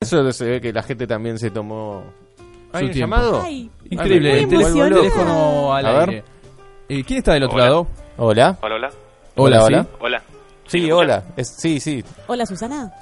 Eso se ve que la gente también se tomó. ¿Hay Su un tiempo. llamado? Ay, Increíble, el teléfono, el emocionada. teléfono al A ver. aire. Eh, ¿Quién está del otro Hola. lado? Hola. Hola, hola. Hola, Hola, ¿sí? Hola. Sí, ¿Me hola. Es- sí, sí. Hola, Susana.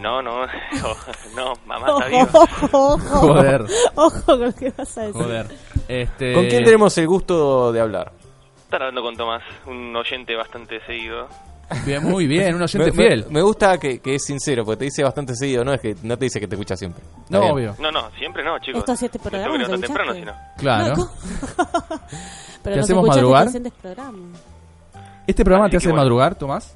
No, no, no, mamá está viva. Ojo, ojo, Joder, ojo con lo que vas a decir. joder. Este... ¿Con quién tenemos el gusto de hablar? Estar hablando con Tomás, un oyente bastante seguido. Bien, muy bien, un oyente Me, fiel. me- me gusta que, que es sincero, porque te dice bastante seguido, no es que no te dice que te escucha siempre. No, bien. obvio. No, no, siempre no, chicos. Esto hace Me programa, tengo que ¿no levantar temprano, si escuchaste? no. Claro. No. Pero ¿Te hacemos madrugar? este programa. ¿Este programa Así te hace bueno. madrugar, Tomás?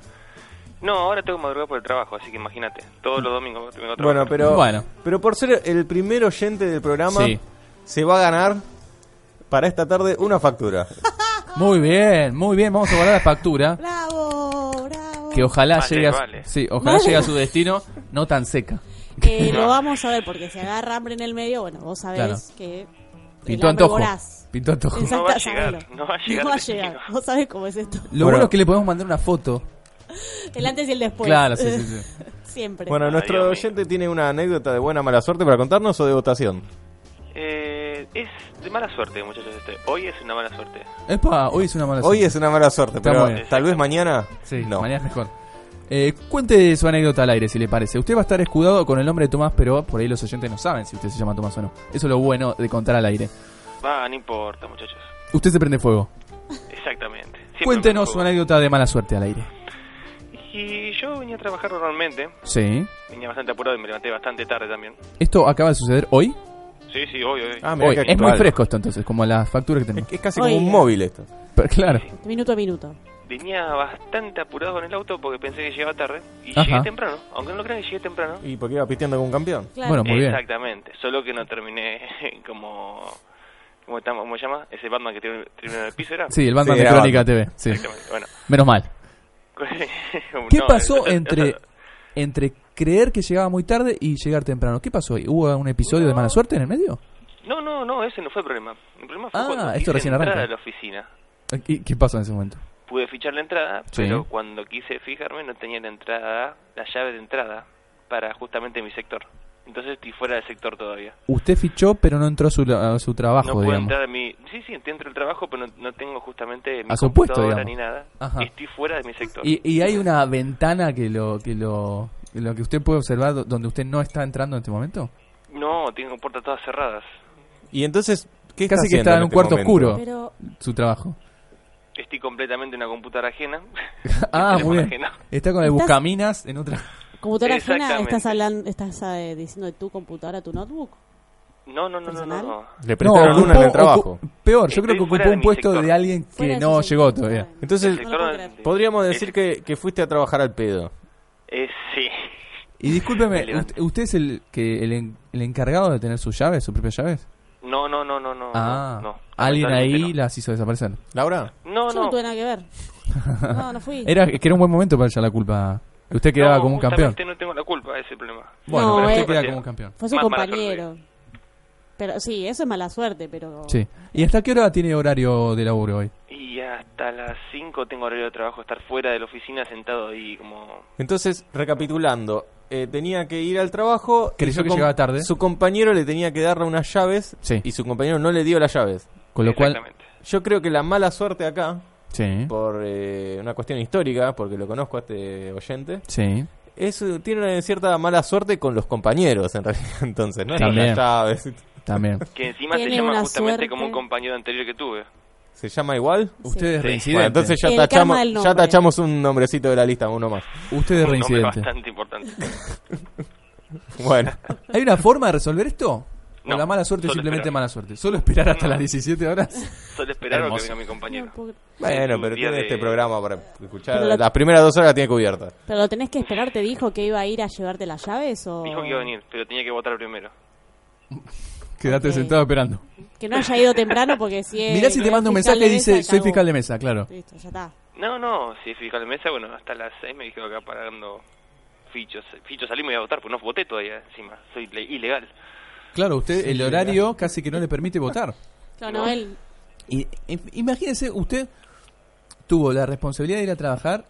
No, ahora tengo que madrugar por el trabajo, así que imagínate. Todos los domingos tengo que Bueno, pero, Bueno. pero por ser el primer oyente del programa, Sí. se va a ganar para esta tarde una factura. Muy bien, muy bien. Vamos a guardar la factura. Que ojalá Vale, llegue a, vale. sí, ojalá Vale. llegue a su destino no tan seca. Eh. Lo vamos a ver porque si agarra hambre en el medio, bueno, vos sabés Claro. que. Pintó antojo. voraz. Pintó antojo. Exacto, No va a llegar, no va a llegar No va a llegar. Vos sabés cómo es esto. Lo Bueno. bueno es que le podemos mandar una foto. El antes y el después. Claro, sí, sí, sí. Siempre. Bueno, Ay, nuestro oyente tiene una anécdota de buena mala suerte para contarnos o de votación. Es de mala suerte, muchachos. Este. Hoy es una mala suerte. Epa, hoy es una mala Hoy suerte. es una mala suerte, Está pero muy bien. tal vez mañana Sí, no. mañana es mejor. Eh, cuente su anécdota al aire, si le parece. Usted va a estar escudado con el nombre de Tomás, pero por ahí los oyentes no saben si usted se llama Tomás o no. Eso es lo bueno de contar al aire. Va, no importa, muchachos. Usted se prende fuego. Exactamente. Siempre Cuéntenos su anécdota de mala suerte al aire. Y yo venía a trabajar normalmente. Sí. Venía bastante apurado y me levanté bastante tarde también. ¿Esto acaba de suceder hoy? Sí, sí, hoy, hoy. Ah, mirá Hoy. qué Es muy actual. fresco esto entonces, como la factura que tenemos. es casi como un móvil esto. Pero, claro. Minuto a minuto. Venía bastante apurado con el auto porque pensé que llegaba tarde. Y Ajá. llegué temprano. Aunque no lo crean, llegué temprano. Y porque iba pisteando con un campeón. Claro. Bueno, muy bien. Exactamente. Solo que no terminé como... ¿Cómo, estamos, ¿Cómo se llama? Ese Batman que tiene terminó en el piso, ¿era? Sí, el Batman Sí, de era Crónica Batman. TV. Sí. Exactamente. Bueno. Menos mal. ¿Qué No, pasó eso- entre, eso- entre creer que llegaba muy tarde y llegar temprano? ¿Qué pasó? ¿Hubo un episodio de mala suerte en el medio? No, no, no, ese no fue el problema. El problema fue Ah, cuando esto quise recién entrar arranca. a la oficina. ¿Qué, qué pasó en ese momento? Pude fichar la entrada, Sí. pero cuando quise fijarme no tenía la entrada, la llave de entrada para justamente mi sector. Entonces estoy fuera del sector todavía. Usted fichó, pero no entró a su, a su trabajo, no puedo digamos. entrar a mi... Sí, sí, dentro del trabajo, pero no, no tengo justamente mi A su puesto, digamos. ni nada. Ajá. Estoy fuera de mi sector. Y, y hay una ventana que lo que lo, que lo que usted puede observar do- donde usted no está entrando en este momento. No, tengo puertas todas cerradas. Y entonces, ¿qué Casi que está en un este cuarto momento? oscuro Pero su trabajo. Estoy completamente en una computadora ajena. ah, muy bien. ajeno. Está con el ¿Estás- buscaminas en otra. Computadora ajena, estás hablando, estás eh, diciendo de tu computadora, tu notebook. No, no, no, no, ¿Personal? no. Le prestaron una en el trabajo. Peor, yo Estoy creo que ocupó un puesto sector. de alguien que no llegó todavía. Entonces, creer. podríamos decir que, que fuiste a trabajar al pedo. Eh, sí. Y discúlpeme. ¿usted, usted es el que el, en- el encargado de tener sus llaves, sus propias llaves? No, no, no, no, no. ah, no, no. alguien ahí las hizo desaparecer. ¿Laura? No, Yo no no. tuve nada que ver. No, no fui. Era que era un buen momento para echar la culpa. Usted quedaba No, como un campeón. no tengo la culpa, ese es el problema. Bueno, No, pero usted eh. queda como un campeón. Fue su Más compañero. Pero sí, eso es mala suerte, pero... Sí. ¿Y hasta qué hora tiene horario de laburo hoy? Y hasta las 5 tengo horario de trabajo, estar fuera de la oficina sentado ahí como... Entonces, recapitulando, eh, tenía que ir al trabajo. Creyó que llegaba tarde. Su compañero le tenía que darle unas llaves Sí. y su compañero no le dio las llaves. Con lo cual. Yo creo que la mala suerte acá, sí, por eh, una cuestión histórica, porque lo conozco a este oyente, sí. es, eh, tiene una cierta mala suerte con los compañeros, en realidad. Entonces, no También. También. Que encima se llama justamente suerte. como un compañero anterior que tuve. ¿Se llama igual? Usted es Sí. reincidente. Bueno, entonces ya tachamos, ya tachamos un nombrecito de la lista, uno más. Usted es Un nombre reincidente. bastante importante. Bueno, ¿Hay una forma de resolver esto? O No, la mala suerte es simplemente esperar. mala suerte. Solo esperar hasta No. las 17 horas. Solo esperar a que venga mi compañero. No Bueno, pero tiene de- este programa para escuchar. Lo- Las primeras dos horas la tiene cubierta. Pero lo tenés que esperar, ¿te dijo que iba a ir a llevarte las llaves o...? Dijo que iba a venir, pero tenía que votar primero. Quédate Ok. sentado esperando. Que no haya ido temprano porque si es... Mirá si te manda un mensaje y dice, mesa, soy cagó". fiscal de mesa, claro. Listo, ya está. No, no, si es fiscal de mesa, bueno, hasta las 6 me dijo acá pagando fichos. Fichos salí me iba a votar, pues no voté todavía encima. Soy le- ilegal. Claro, usted, el horario casi que no le permite votar. Claro, no, él... Y, im- imagínese, usted tuvo la responsabilidad de ir a trabajar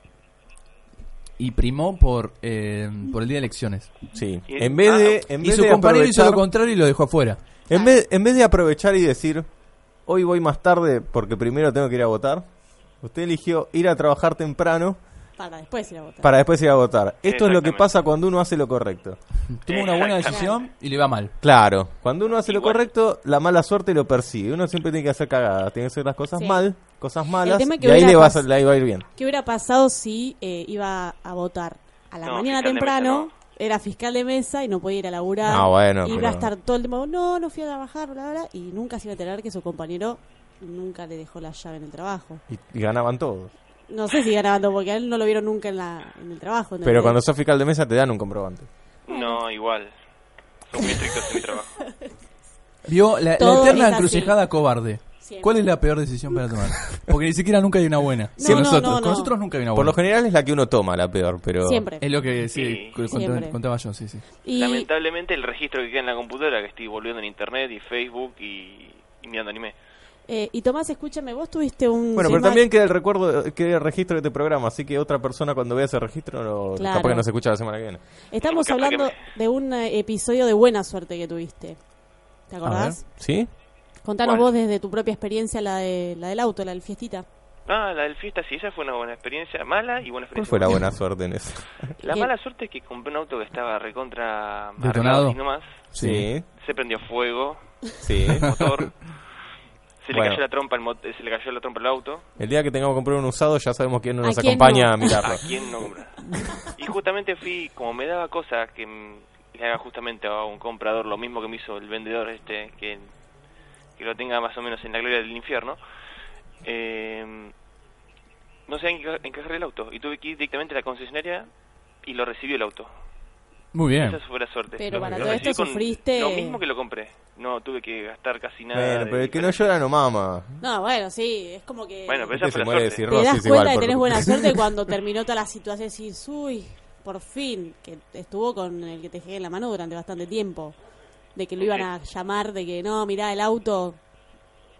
y primó por, eh, por el día de elecciones. Sí. Y- En vez de. ah, En Y vez su de compañero hizo lo contrario y lo dejó afuera. En vez, en vez de aprovechar y decir, hoy voy más tarde porque primero tengo que ir a votar, usted eligió ir a trabajar temprano Para después ir a votar. para después ir a votar. Esto es lo que pasa cuando uno hace lo correcto. Tuvo una buena decisión y le va mal. Claro, cuando uno hace lo correcto, la mala suerte lo persigue. Uno siempre tiene que hacer cagadas, tiene que hacer las cosas Sí. mal, cosas malas, tema que y ahí hubiera le va, a, pas- le va a ir bien. ¿Qué hubiera pasado si eh, iba a votar a la No, mañana fiscal de temprano? mesa Era fiscal de mesa y no podía ir a laburar. Ah, bueno, Iba pero- a estar todo el tiempo, no, no fui a trabajar, bla, bla, bla, y nunca se iba a enterar que su compañero nunca le dejó la llave en el trabajo. Y, y ganaban todos. No sé si ganaban todo, porque a él no lo vieron nunca en, la, en el trabajo. Pero cuando sos fiscal de mesa te dan un comprobante. No, igual. Son muy estrictos en mi trabajo. Vio la, la Todo eterna es así. encrucijada cobarde. Siempre. ¿Cuál es la peor decisión para tomar? Porque ni siquiera nunca hay una buena. No, Con no, nosotros, no, con no. nosotros nunca hay una Por buena. lo general es la que uno toma, la peor, pero... Siempre. Es lo que sí, Sí. cu- contaba, Siempre. contaba yo, sí, sí. Y Lamentablemente el registro que queda en la computadora, que estoy volviendo en internet y Facebook y, y mirando anime. Eh, y Tomás, escúchame, vos tuviste un... Bueno, pero mal- también queda el recuerdo, queda el registro de este programa, así que otra persona cuando vea ese registro, no, Claro. capaz que no se escucha la semana que viene. Estamos hablando me- de un eh, episodio de buena suerte que tuviste. ¿Te acordás? ¿Sí? Contanos ¿Cuál? vos desde tu propia experiencia la, de, la del auto, la del fiestita. Ah, la del fiesta, sí, esa fue una buena experiencia. Mala y buena ¿Cuál experiencia. fue la buena suerte en eso? La ¿Qué? mala suerte es que compré un auto que estaba recontra ¿Detonado? y nomás. Sí, Se prendió fuego, sí. motor. Se Bueno. le cayó la trompa al mot- eh, se le cayó la trompa al auto. El día que tengamos que comprar un usado ya sabemos quién ¿A nos quién acompaña no? a mirarlo. ¿A quién no compra? Y justamente fui, como me daba cosa que mm, le haga justamente a un comprador lo mismo que me hizo el vendedor este, que, que lo tenga más o menos en la gloria del infierno, eh, no sé en qué encajar el auto. Y tuve que ir directamente a la concesionaria y lo recibió el auto. Muy bien. Esa fue la suerte. Pero Lo- para lo todo esto con sufriste- Lo mismo que lo compré. No tuve que gastar casi nada. Bueno, pero el que no llora no mama. No, bueno, sí, es como que Bueno, pero esa fue se la muere de suerte. te cirrosis das igual, cuenta que por- tenés buena suerte cuando terminó toda la situación y decís, uy, por fin, que estuvo con el que te dejé en la mano durante bastante tiempo. De que lo iban a llamar, de que no, mirá el auto,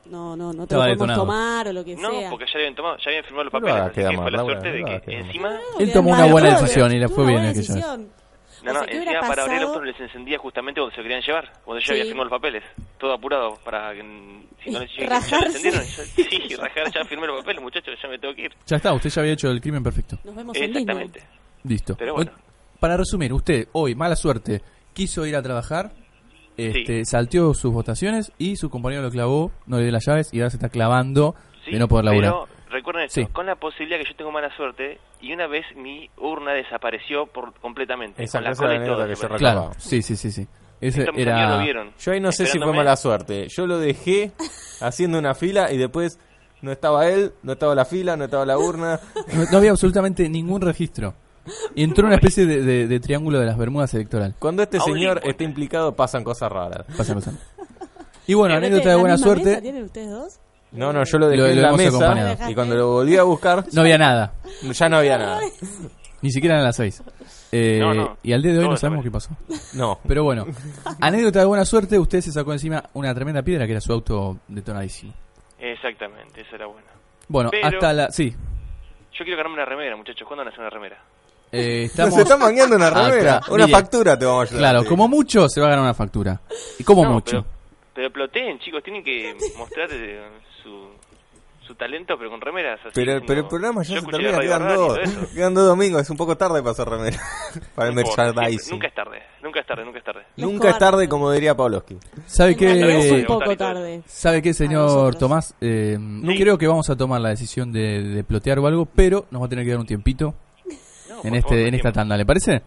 no, no, no te Estaba lo podemos detonado. tomar o lo que No, sea. porque ya habían tomado, ya habían firmado los No lo papeles. hagas así quedar que mal, fue la Laura, suerte no de hagas que quedar mal. encima... Él tomó una buena decisión y le fue bien buena aquella vez. No, O no, sea, ¿qué hubiera encima para abrir el auto les encendía justamente cuando se lo querían llevar, cuando yo Sí. había firmado los papeles, todo apurado para que si no les encendieron, ya- sí, rajar, ya firmé los papeles, muchachos, ya me tengo que ir. Ya está, usted ya había hecho el crimen perfecto. Nos vemos en. Exactamente. Listo. Pero bueno. Para resumir, usted hoy, mala suerte, quiso ir a trabajar, este, salteó sus votaciones y su compañero lo clavó, no le dio las llaves y ahora se está clavando Sí, de no poder laburar. pero recuerden esto, Sí. con la posibilidad que yo tengo mala suerte y una vez mi urna desapareció por completamente, Esa con la esa es cola la anécdota que yo desapareció. Claro, recordaba. sí, sí, sí, sí. Ese Esto era... lo vieron. Yo ahí no sé si fue mala suerte. Yo lo dejé haciendo una fila y después no estaba él, no estaba la fila, no estaba la urna. No, no había absolutamente ningún registro. Y entró en una especie de, de- de triángulo de las Bermudas electoral. Cuando este señor está implicado pasan cosas raras. Pasa, pasa. Y bueno, ¿Pero anécdota de buena suerte. ¿Tienen ustedes dos? No, no, yo lo dejé Lo- en lo la hemos mesa acompañado. y cuando lo volví a buscar No había nada. ya no había nada. Ni siquiera en las seis. Eh, No, no. Y al día de hoy Todo no sabemos qué pasó. No. Pero bueno, anécdota de buena suerte, usted se sacó encima una tremenda piedra que era su auto detonadísimo. Exactamente, eso era bueno. Bueno, Pero- hasta la... Sí, Yo quiero ganarme una remera, muchachos. ¿Cuándo hacer una remera? eh, estamos... Se está mangueando una Acá, remera. Una mire. factura te vamos a ayudar. Claro, como mucho se va a ganar una factura. Y como No, mucho. Pero, pero ploteen, chicos. Tienen que mostrar eh, su, su talento, pero con remeras. Así, Pero, el programa ya yo se termina, quedan dos. Quedan dos domingos, es un poco tarde para hacer remera. para el merchandising. Nunca es tarde, nunca es tarde, nunca es tarde. Nunca es tarde, como diría Pavlovsky. ¿Sabe qué? es un poco Tarde. ¿Sabe qué, señor. Tomás? Eh, no creo que vamos a tomar la decisión de, de plotear o algo, pero nos va a tener que dar un tiempito No, en este favor, en esta tiempo. tanda, ¿le parece?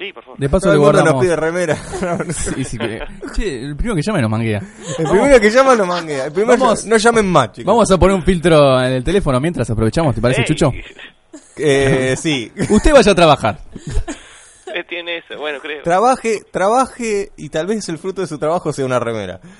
Sí, por favor. De paso Todo le el mundo nos guardamos. pide remera. Sí, sí, que- Che, el primero que llame nos manguea. el primero que llama no mangue. El primero Vamos. no llamen más, chicos. Vamos a poner un filtro en el teléfono mientras aprovechamos, ¿te parece, Ey, Chucho? Eh, sí. Usted vaya a trabajar. eh, Tiene eso, bueno, creo. Trabaje, trabaje y tal vez el fruto de su trabajo sea una remera.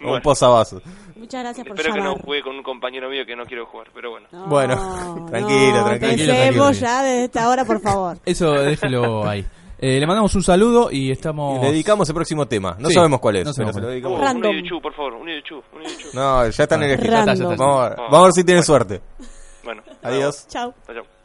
O un Bueno, posavasos. Muchas gracias por espero que no juegue con un compañero mío que no quiero jugar, pero bueno. No, Bueno, no, tranquilo, tranquilo, tranquilo. ya desde esta hora, por favor. Eso déjelo ahí. Eh, le mandamos un saludo y Y estamos... le dedicamos el próximo tema. No Sí, sabemos cuál es, no pero sabemos se lo dedicamos. Oh, Random. un Yuchu, por favor, un Yuchu, un Yuchu. No, ya está en el Ya está, ya está, ya está. Vamos a ver, vamos a ver si tiene suerte. Bueno, Adiós. Chao. chao.